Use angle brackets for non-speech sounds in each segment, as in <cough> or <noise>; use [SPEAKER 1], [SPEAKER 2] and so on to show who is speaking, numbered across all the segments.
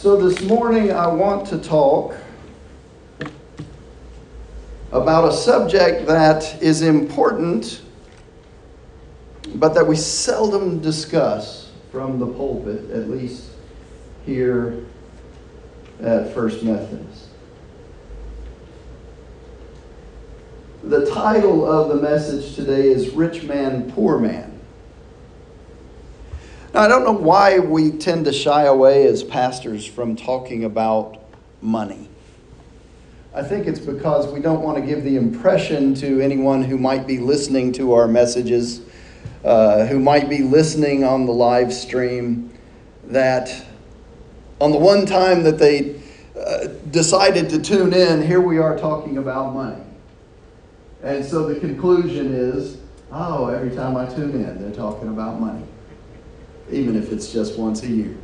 [SPEAKER 1] So, this morning I want to talk about a subject that is important, but that we seldom discuss from the pulpit, at least here at First Methodist. The title of the message today is Rich Man, Poor Man. Now, I don't know why we tend to shy away as pastors from talking about money. I think it's because we don't want to give the impression to anyone who might be listening to our messages, uh, who might be listening on the live stream, that on the one time that they uh, decided to tune in, here we are talking about money. And so the conclusion is oh, every time I tune in, they're talking about money, even if it's just once a year.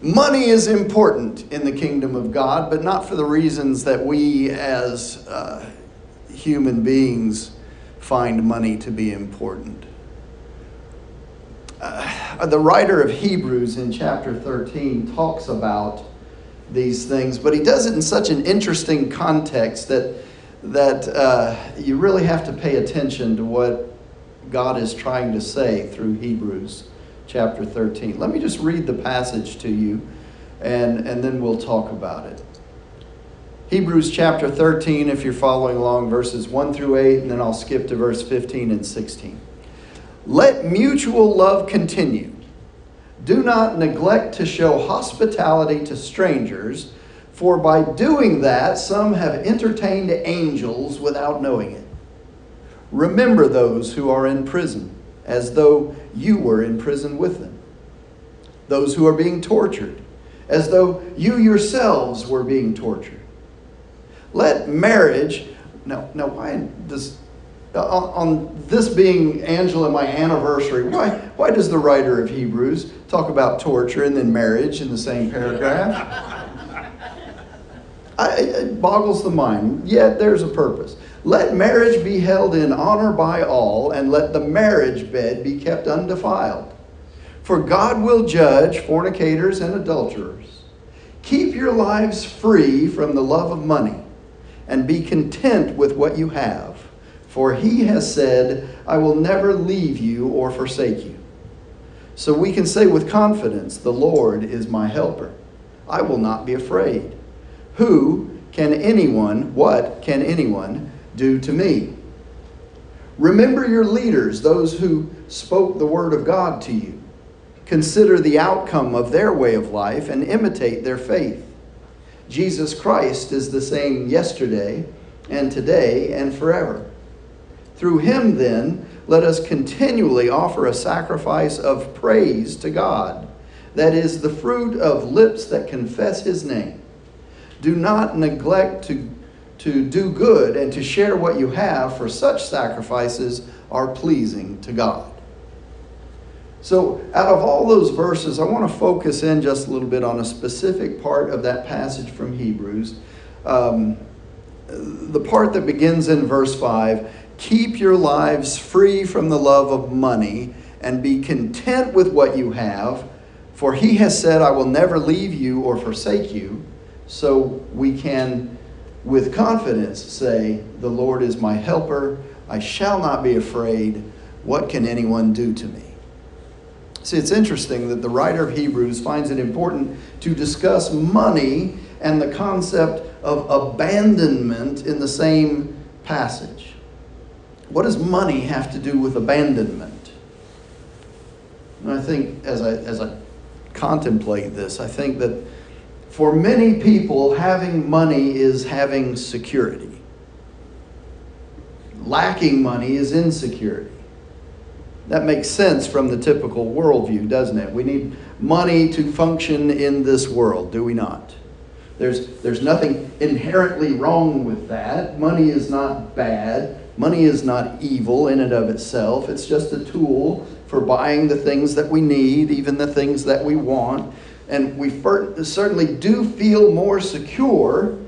[SPEAKER 1] Money is important in the kingdom of God, but not for the reasons that we as uh, human beings find money to be important. Uh, the writer of Hebrews in chapter 13 talks about these things, but he does it in such an interesting context that, that uh, you really have to pay attention to what God is trying to say through Hebrews chapter 13. Let me just read the passage to you, and, and then we'll talk about it. Hebrews chapter 13, if you're following along, verses 1 through 8, and then I'll skip to verse 15 and 16. Let mutual love continue. Do not neglect to show hospitality to strangers, for by doing that, some have entertained angels without knowing it. Remember those who are in prison, as though you were in prison with them. Those who are being tortured, as though you yourselves were being tortured. Let marriage, now, now why does on, this being Angela my anniversary, why, why does the writer of Hebrews talk about torture and then marriage in the same paragraph? <laughs> I, it boggles the mind, yet there's a purpose. Let marriage be held in honor by all, and let the marriage bed be kept undefiled. For God will judge fornicators and adulterers. Keep your lives free from the love of money, and be content with what you have for he has said, I will never leave you or forsake you. So we can say with confidence, The Lord is my helper. I will not be afraid. Who can anyone, what can anyone do to me? Remember your leaders, those who spoke the word of God to you. Consider the outcome of their way of life and imitate their faith. Jesus Christ is the same yesterday and today and forever. Through him, then, let us continually offer a sacrifice of praise to God. That is the fruit of lips that confess his name. Do not neglect to, to do good and to share what you have, for such sacrifices are pleasing to God. So, out of all those verses, I want to focus in just a little bit on a specific part of that passage from Hebrews. Um, the part that begins in verse 5 Keep your lives free from the love of money and be content with what you have, for he has said, I will never leave you or forsake you. So we can, with confidence, say, The Lord is my helper. I shall not be afraid. What can anyone do to me? See, it's interesting that the writer of Hebrews finds it important to discuss money and the concept of abandonment in the same passage. What does money have to do with abandonment? And I think as I, as I contemplate this, I think that for many people, having money is having security. Lacking money is insecurity. That makes sense from the typical worldview, doesn't it? We need money to function in this world, do we not? There's, there's nothing inherently wrong with that. Money is not bad. Money is not evil in and of itself, it's just a tool for buying the things that we need, even the things that we want. And we certainly do feel more secure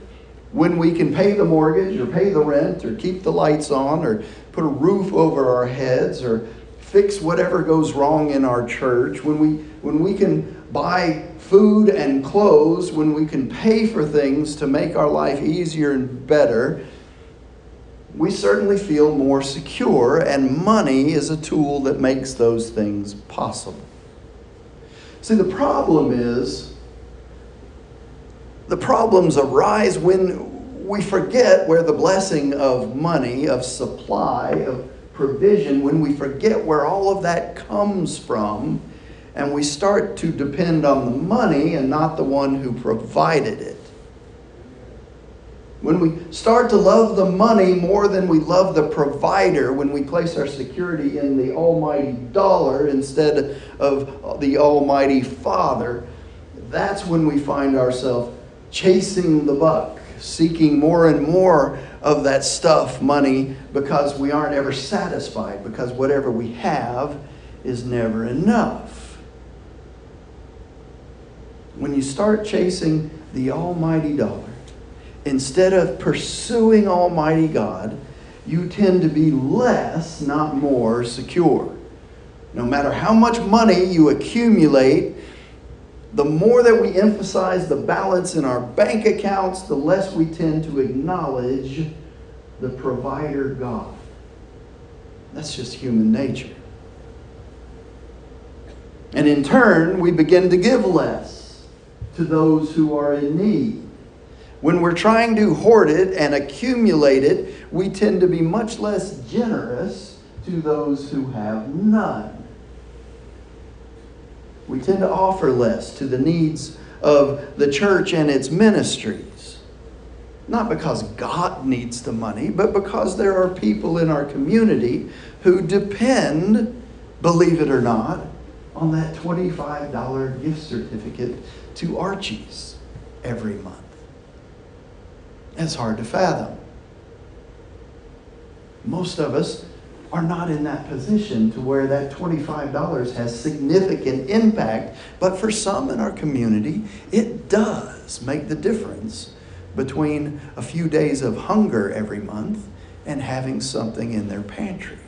[SPEAKER 1] when we can pay the mortgage or pay the rent or keep the lights on or put a roof over our heads or fix whatever goes wrong in our church, when we, when we can buy food and clothes, when we can pay for things to make our life easier and better, we certainly feel more secure, and money is a tool that makes those things possible. See, the problem is the problems arise when we forget where the blessing of money, of supply, of provision, when we forget where all of that comes from, and we start to depend on the money and not the one who provided it. When we start to love the money more than we love the provider, when we place our security in the almighty dollar instead of the almighty Father, that's when we find ourselves chasing the buck, seeking more and more of that stuff, money, because we aren't ever satisfied, because whatever we have is never enough. When you start chasing the almighty dollar, instead of pursuing almighty God, you tend to be less, not more, secure. No matter how much money you accumulate, the more that we emphasize the balance in our bank accounts, the less we tend to acknowledge the provider God. That's just human nature. And in turn, we begin to give less to those who are in need. When we're trying to hoard it and accumulate it, we tend to be much less generous to those who have none we tend to offer less to the needs of the church and its ministries. Not because God needs the money, but because there are people in our community who depend, believe it or not, on that $25 gift certificate to Archie's every month. It's hard to fathom. Most of us are not in that position to where that $25 has significant impact. But for some in our community, it does make the difference between a few days of hunger every month and having something in their pantry.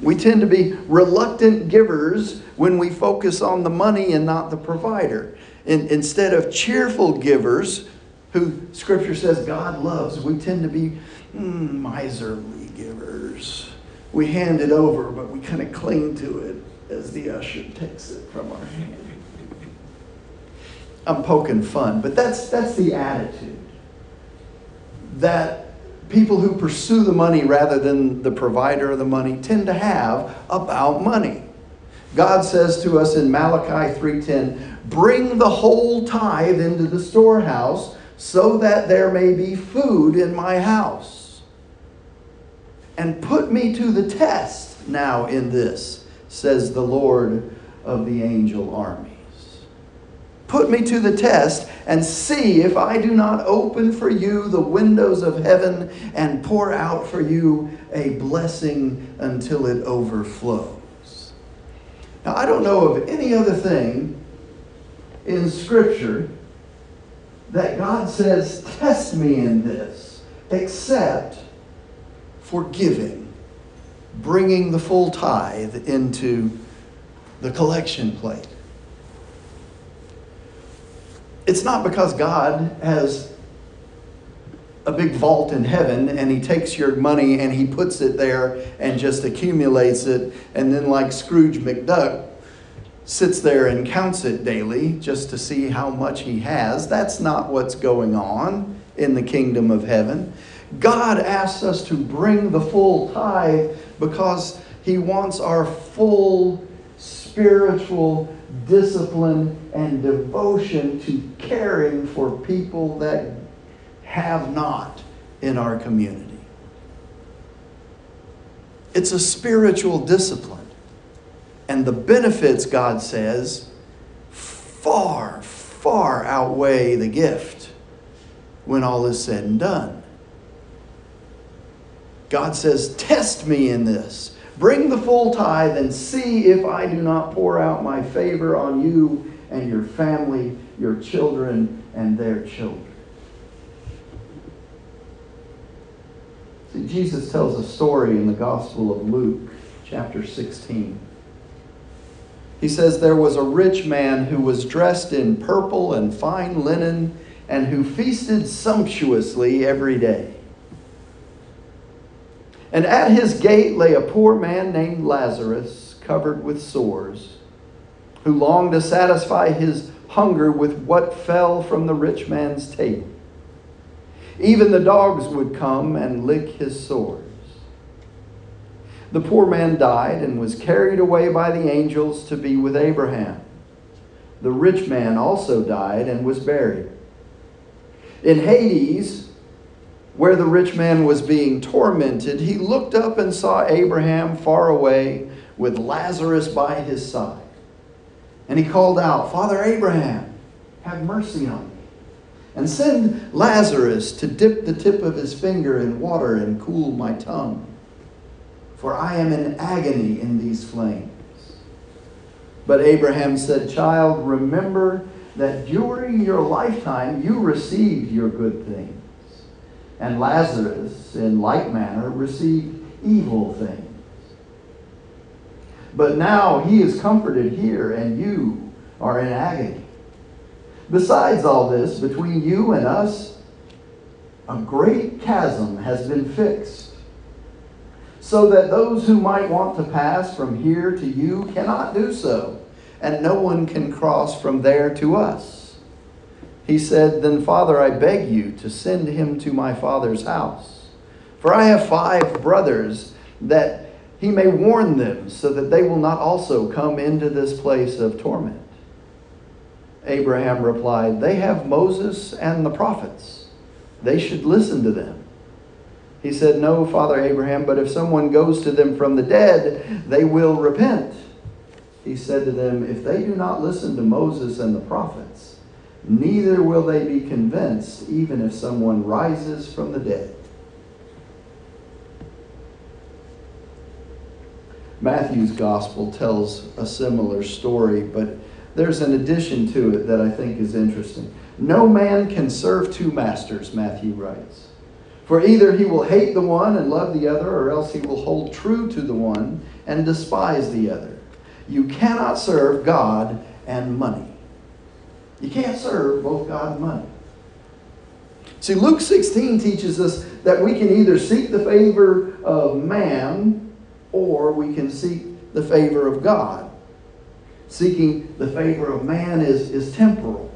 [SPEAKER 1] We tend to be reluctant givers when we focus on the money and not the provider. In, instead of cheerful givers, who Scripture says God loves, we tend to be mm, miserly givers. We hand it over, but we kind of cling to it as the usher takes it from our hand. I'm poking fun, but that's, that's the attitude that people who pursue the money rather than the provider of the money tend to have about money. God says to us in Malachi 3:10, "Bring the whole tithe into the storehouse, so that there may be food in my house." and put me to the test now in this, says the Lord of the angel armies. Put me to the test and see if I do not open for you the windows of heaven and pour out for you a blessing until it overflows. Now, I don't know of any other thing in Scripture that God says, test me in this, except forgiving, bringing the full tithe into the collection plate. It's not because God has a big vault in heaven and he takes your money and he puts it there and just accumulates it and then like Scrooge McDuck sits there and counts it daily just to see how much he has. That's not what's going on in the kingdom of heaven. God asks us to bring the full tithe because He wants our full spiritual discipline and devotion to caring for people that have not in our community. It's a spiritual discipline. And the benefits, God says, far, far outweigh the gift when all is said and done. God says, Test me in this. Bring the full tithe and see if I do not pour out my favor on you and your family, your children, and their children. See, Jesus tells a story in the Gospel of Luke, chapter 16. He says, There was a rich man who was dressed in purple and fine linen and who feasted sumptuously every day. And at his gate lay a poor man named Lazarus, covered with sores, who longed to satisfy his hunger with what fell from the rich man's table. Even the dogs would come and lick his sores. The poor man died and was carried away by the angels to be with Abraham. The rich man also died and was buried. In Hades, where the rich man was being tormented, he looked up and saw Abraham far away with Lazarus by his side. And he called out, Father Abraham, have mercy on me and send Lazarus to dip the tip of his finger in water and cool my tongue, for I am in agony in these flames. But Abraham said, Child, remember that during your lifetime you received your good things, and Lazarus, in like manner, received evil things. But now he is comforted here, and you are in agony. Besides all this, between you and us, a great chasm has been fixed, so that those who might want to pass from here to you cannot do so, and no one can cross from there to us. He said, Then, Father, I beg you to send him to my father's house. For I have five brothers, that he may warn them, so that they will not also come into this place of torment. Abraham replied, They have Moses and the prophets. They should listen to them. He said, No, Father Abraham, but if someone goes to them from the dead, they will repent. He said to them, If they do not listen to Moses and the prophets, neither will they be convinced, even if someone rises from the dead. Matthew's gospel tells a similar story, but there's an addition to it that I think is interesting. No man can serve two masters, Matthew writes. For either he will hate the one and love the other, or else he will hold true to the one and despise the other. You cannot serve God and money. You can't serve both God and money. See, Luke 16 teaches us that we can either seek the favor of man or we can seek the favor of God. Seeking the favor of man is, is temporal.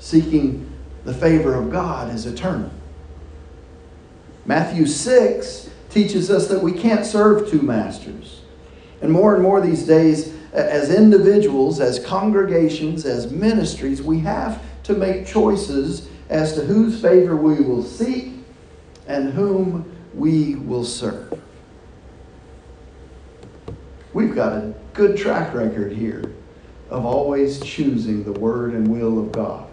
[SPEAKER 1] Seeking the favor of God is eternal. Matthew 6 teaches us that we can't serve two masters. And more and more these days, as individuals, as congregations, as ministries, we have to make choices as to whose favor we will seek and whom we will serve. We've got a good track record here of always choosing the word and will of God.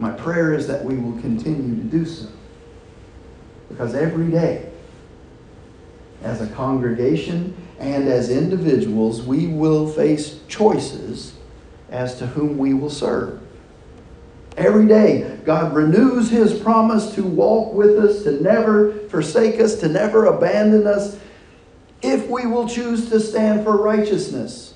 [SPEAKER 1] My prayer is that we will continue to do so. Because every day, as a congregation and as individuals, we will face choices as to whom we will serve. Every day, God renews His promise to walk with us, to never forsake us, to never abandon us, if we will choose to stand for righteousness.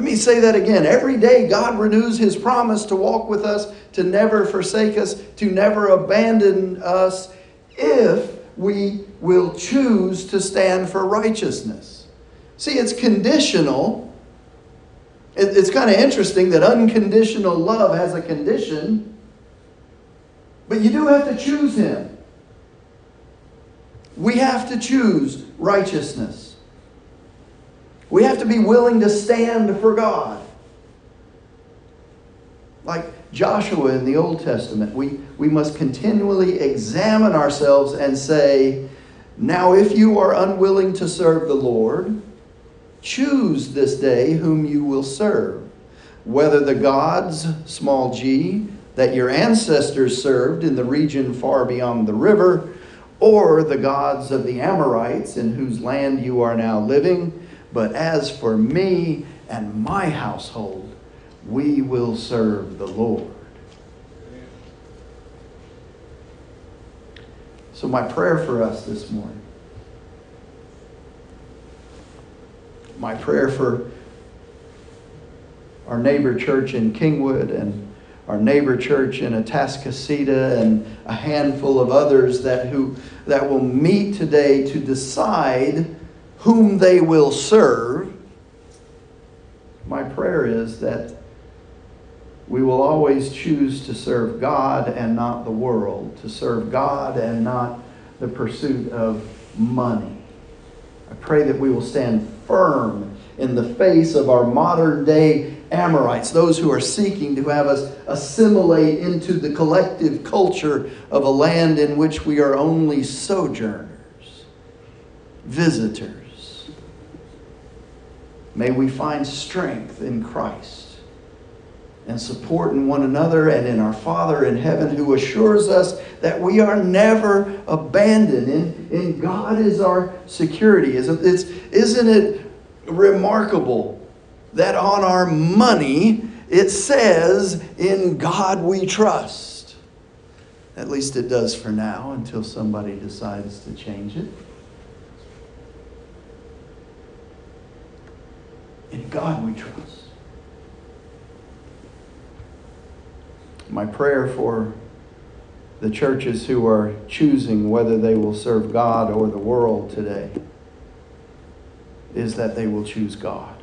[SPEAKER 1] Let me say that again. Every day, God renews His promise to walk with us, to never forsake us, to never abandon us, if we will choose to stand for righteousness. See, it's conditional. It's kind of interesting that unconditional love has a condition, but you do have to choose Him. We have to choose righteousness. We have to be willing to stand for God. Like Joshua in the Old Testament, we, we must continually examine ourselves and say, Now, if you are unwilling to serve the Lord, choose this day whom you will serve, whether the gods, small g, that your ancestors served in the region far beyond the river or the gods of the Amorites in whose land you are now living. But as for me and my household, we will serve the Lord. So, my prayer for us this morning, my prayer for our neighbor church in Kingwood and our neighbor church in Atascocita and a handful of others that, who, that will meet today to decide whom they will serve. My prayer is that we will always choose to serve God and not the world, to serve God and not the pursuit of money. I pray that we will stand firm in the face of our modern day Amorites, those who are seeking to have us assimilate into the collective culture of a land in which we are only sojourners, visitors. May we find strength in Christ and support in one another and in our Father in heaven who assures us that we are never abandoned. and, in God is our security. Isn't, it's, isn't it remarkable that on our money it says, In God we trust? At least it does for now until somebody decides to change it. In God we trust. My prayer for the churches who are choosing whether they will serve God or the world today is that they will choose God.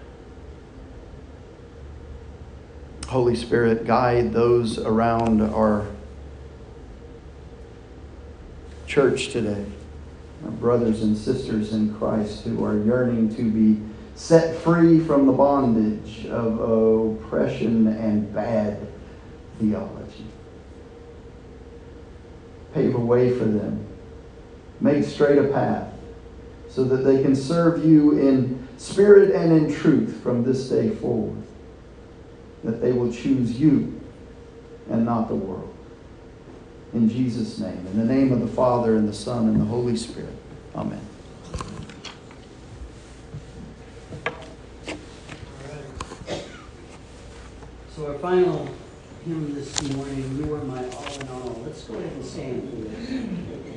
[SPEAKER 1] Holy Spirit, guide those around our church today, our brothers and sisters in Christ who are yearning to be set free from the bondage of oppression and bad theology. Pave a way for them. Make straight a path so that they can serve you in spirit and in truth from this day forward. That they will choose you and not the world. In Jesus' name. In the name of the Father, and the Son, and the Holy Spirit. Amen.
[SPEAKER 2] Our final hymn this morning, You Are My All in All. Let's go ahead and stand, please.